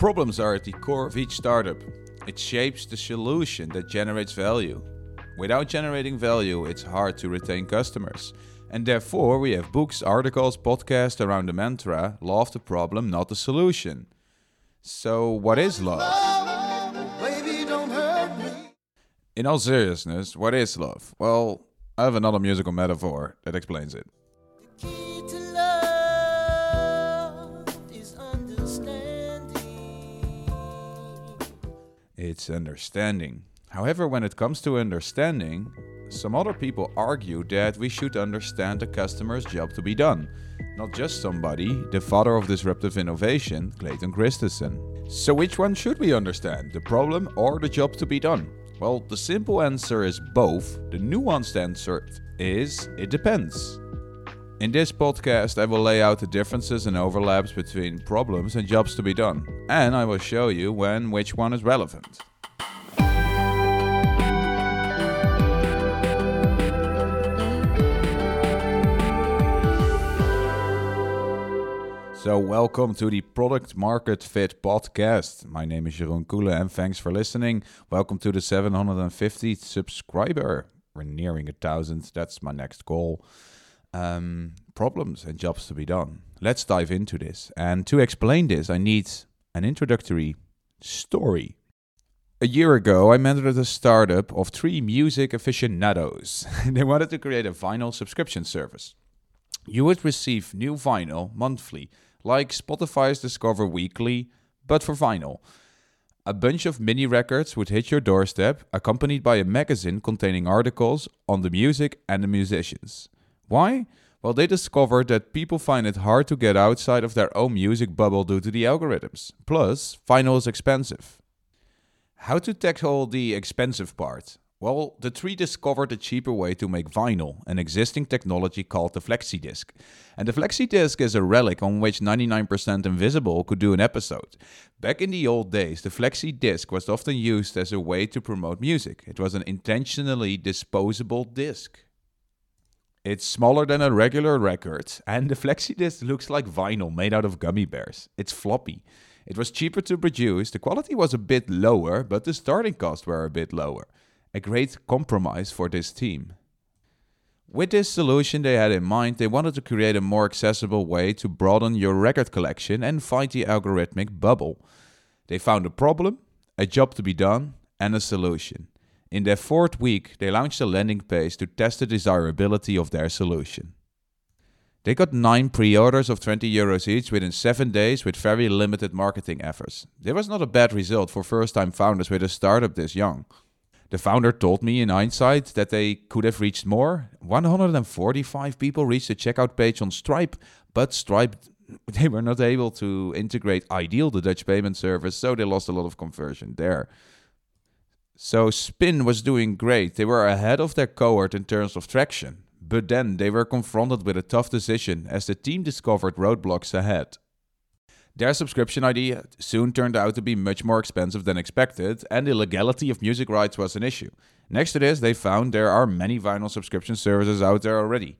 Problems are at the core of each startup. It shapes the solution that generates value. Without generating value, it's hard to retain customers. And therefore, we have books, articles, podcasts around the mantra love the problem, not the solution. So, what is love? In all seriousness, what is love? Well, I have another musical metaphor that explains it. It's understanding. However, when it comes to understanding, some other people argue that we should understand the customer's job to be done, not just somebody, the father of disruptive innovation, Clayton Christensen. So, which one should we understand, the problem or the job to be done? Well, the simple answer is both. The nuanced answer is it depends. In this podcast, I will lay out the differences and overlaps between problems and jobs to be done, and I will show you when which one is relevant. So, welcome to the Product Market Fit podcast. My name is Jeroen Koele, and thanks for listening. Welcome to the 750th subscriber. We're nearing a thousand. That's my next goal um, problems and jobs to be done. Let's dive into this. And to explain this, I need an introductory story. A year ago, I mentored a startup of three music aficionados. they wanted to create a vinyl subscription service. You would receive new vinyl monthly, like Spotify's Discover Weekly, but for vinyl. A bunch of mini records would hit your doorstep, accompanied by a magazine containing articles on the music and the musicians. Why? Well, they discovered that people find it hard to get outside of their own music bubble due to the algorithms. Plus, vinyl is expensive. How to tackle the expensive part? Well, the three discovered a cheaper way to make vinyl, an existing technology called the FlexiDisc. And the FlexiDisc is a relic on which 99% Invisible could do an episode. Back in the old days, the FlexiDisc was often used as a way to promote music. It was an intentionally disposable disc. It's smaller than a regular record, and the FlexiDisc looks like vinyl made out of gummy bears. It's floppy. It was cheaper to produce, the quality was a bit lower, but the starting costs were a bit lower. A great compromise for this team. With this solution they had in mind, they wanted to create a more accessible way to broaden your record collection and fight the algorithmic bubble. They found a problem, a job to be done, and a solution. In their fourth week, they launched a landing page to test the desirability of their solution. They got 9 pre orders of 20 euros each within 7 days with very limited marketing efforts. This was not a bad result for first time founders with a startup this young. The founder told me in hindsight that they could have reached more. 145 people reached the checkout page on Stripe, but Stripe they were not able to integrate iDEAL, the Dutch payment service, so they lost a lot of conversion there. So Spin was doing great. They were ahead of their cohort in terms of traction. But then they were confronted with a tough decision as the team discovered roadblocks ahead. Their subscription idea soon turned out to be much more expensive than expected, and the legality of music rights was an issue. Next to this, they found there are many vinyl subscription services out there already.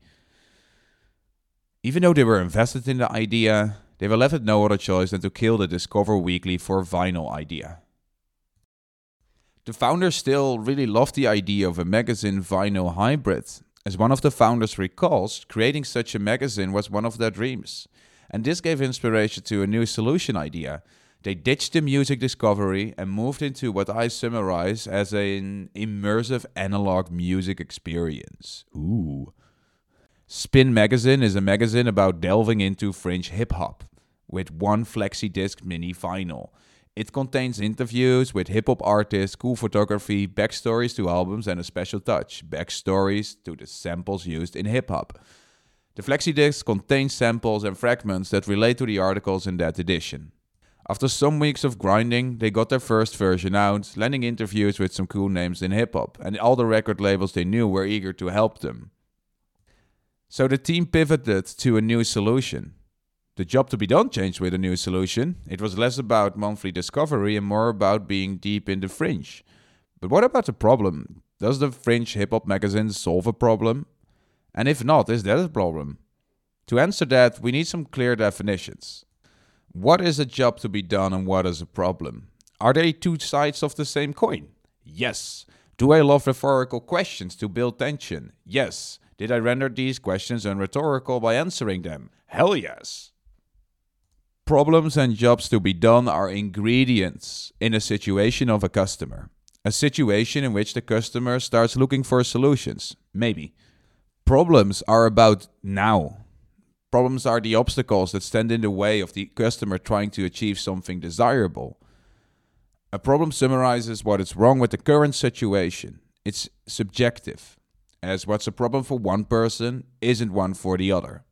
Even though they were invested in the idea, they were left with no other choice than to kill the Discover Weekly for vinyl idea. The founders still really loved the idea of a magazine vinyl hybrid. As one of the founders recalls, creating such a magazine was one of their dreams. And this gave inspiration to a new solution idea. They ditched the music discovery and moved into what I summarize as an immersive analog music experience. Ooh. Spin Magazine is a magazine about delving into fringe hip hop with one flexi disc mini vinyl. It contains interviews with hip hop artists, cool photography, backstories to albums, and a special touch backstories to the samples used in hip hop. The flexi FlexiDisc contains samples and fragments that relate to the articles in that edition. After some weeks of grinding, they got their first version out, landing interviews with some cool names in hip hop, and all the record labels they knew were eager to help them. So the team pivoted to a new solution. The job to be done changed with a new solution. It was less about monthly discovery and more about being deep in the fringe. But what about the problem? Does the fringe hip hop magazine solve a problem? And if not, is that a problem? To answer that, we need some clear definitions. What is a job to be done and what is a problem? Are they two sides of the same coin? Yes. Do I love rhetorical questions to build tension? Yes. Did I render these questions unrhetorical by answering them? Hell yes. Problems and jobs to be done are ingredients in a situation of a customer. A situation in which the customer starts looking for solutions. Maybe. Problems are about now. Problems are the obstacles that stand in the way of the customer trying to achieve something desirable. A problem summarizes what is wrong with the current situation. It's subjective, as what's a problem for one person isn't one for the other.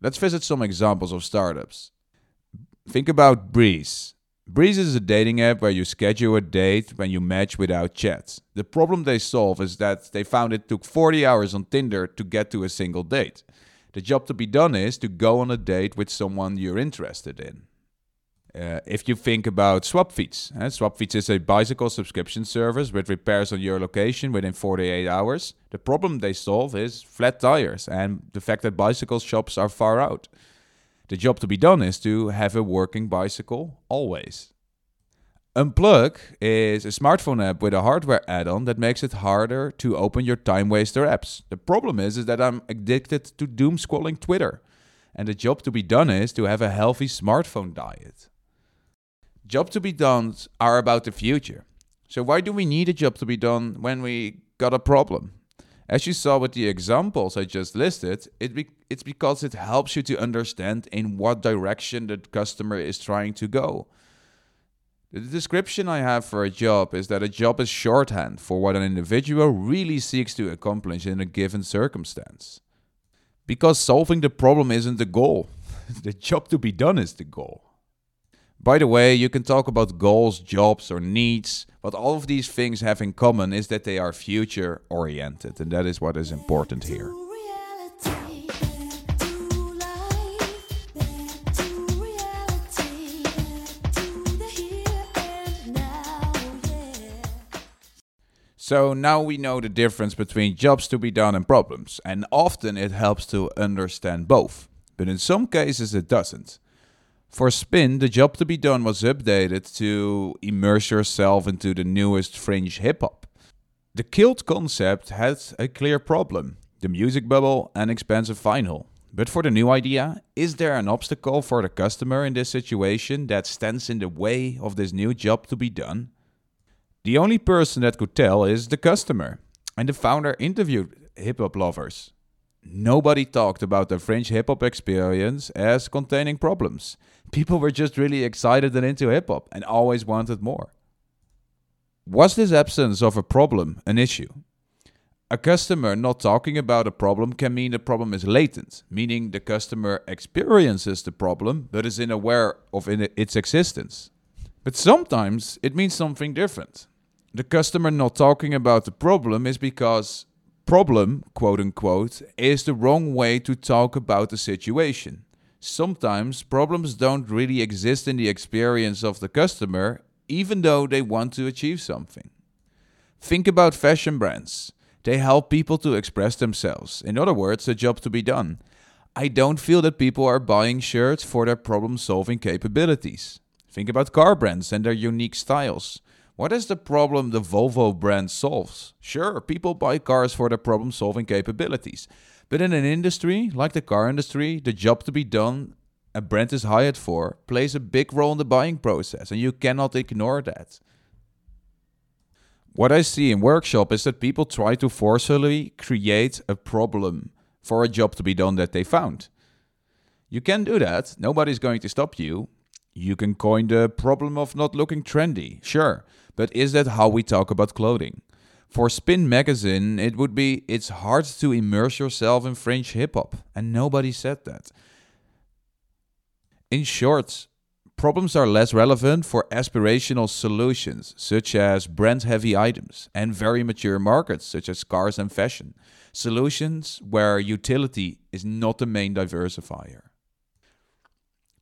Let's visit some examples of startups. Think about Breeze. Breeze is a dating app where you schedule a date when you match without chats. The problem they solve is that they found it took 40 hours on Tinder to get to a single date. The job to be done is to go on a date with someone you're interested in. Uh, if you think about uh, Swapfiets is a bicycle subscription service with repairs on your location within 48 hours. The problem they solve is flat tires and the fact that bicycle shops are far out. The job to be done is to have a working bicycle always. Unpluq is a smartphone app with a hardware add-on that makes it harder to open your time waster apps. The problem is, is that I'm addicted to doom scrolling Twitter. And the job to be done is to have a healthy smartphone diet. Job to be done are about the future. So why do we need a job to be done when we got a problem? As you saw with the examples I just listed, it be- it's because it helps you to understand in what direction the customer is trying to go. The description I have for a job is that a job is shorthand for what an individual really seeks to accomplish in a given circumstance. Because solving the problem isn't the goal, the job to be done is the goal. By the way, you can talk about goals, jobs, or needs, but all of these things have in common is that they are future oriented, and that is what is important here. So now we know the difference between jobs to be done and problems, and often it helps to understand both, but in some cases it doesn't. For Spin, the job to be done was updated to immerse yourself into the newest fringe hip hop. The Kilt concept had a clear problem the music bubble and expensive vinyl. But for the new idea, is there an obstacle for the customer in this situation that stands in the way of this new job to be done? The only person that could tell is the customer, and the founder interviewed hip hop lovers. Nobody talked about the French hip hop experience as containing problems. People were just really excited and into hip hop and always wanted more. Was this absence of a problem an issue? A customer not talking about a problem can mean the problem is latent, meaning the customer experiences the problem but is unaware of its existence. But sometimes it means something different the customer not talking about the problem is because problem, quote unquote, is the wrong way to talk about the situation. Sometimes problems don't really exist in the experience of the customer, even though they want to achieve something. Think about fashion brands. They help people to express themselves. In other words, a job to be done. I don't feel that people are buying shirts for their problem solving capabilities. Think about car brands and their unique styles. What is the problem the Volvo brand solves? Sure, people buy cars for their problem solving capabilities. But in an industry like the car industry, the job to be done a brand is hired for plays a big role in the buying process, and you cannot ignore that. What I see in workshop is that people try to forcefully create a problem for a job to be done that they found. You can do that, nobody's going to stop you. You can coin the problem of not looking trendy, sure, but is that how we talk about clothing? For Spin Magazine, it would be it's hard to immerse yourself in French hip hop, and nobody said that. In short, problems are less relevant for aspirational solutions, such as brand heavy items, and very mature markets, such as cars and fashion. Solutions where utility is not the main diversifier.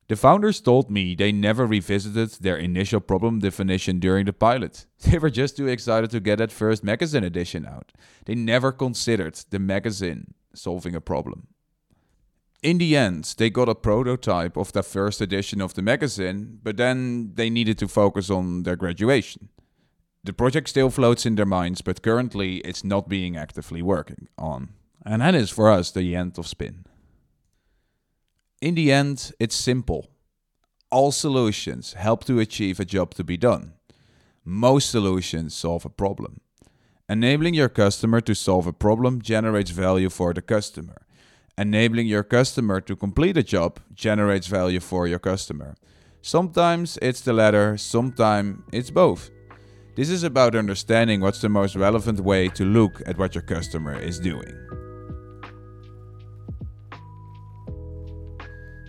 The founders told me they never revisited their initial problem definition during the pilot. They were just too excited to get that first magazine edition out. They never considered the magazine solving a problem. In the end, they got a prototype of their first edition of the magazine, but then they needed to focus on their graduation. The project still floats in their minds, but currently it's not being actively working on. And that is for us the end of Spin. In the end, it's simple. All solutions help to achieve a job to be done. Most solutions solve a problem. Enabling your customer to solve a problem generates value for the customer. Enabling your customer to complete a job generates value for your customer. Sometimes it's the latter, sometimes it's both. This is about understanding what's the most relevant way to look at what your customer is doing.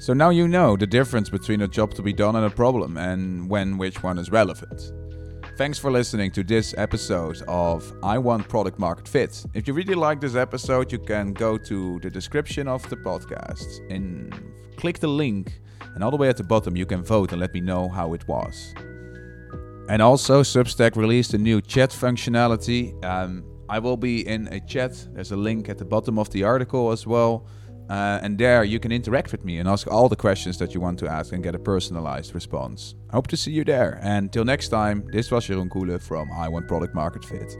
So now you know the difference between a job to be done and a problem and when which one is relevant. Thanks for listening to this episode of I Want Product Market Fit. If you really like this episode, you can go to the description of the podcast and click the link. And all the way at the bottom, you can vote and let me know how it was. And also, Substack released a new chat functionality. Um, I will be in a chat. There's a link at the bottom of the article as well. Uh, and there you can interact with me and ask all the questions that you want to ask and get a personalized response. Hope to see you there. And till next time, this was Jeroen Koele from I Want Product Market Fit.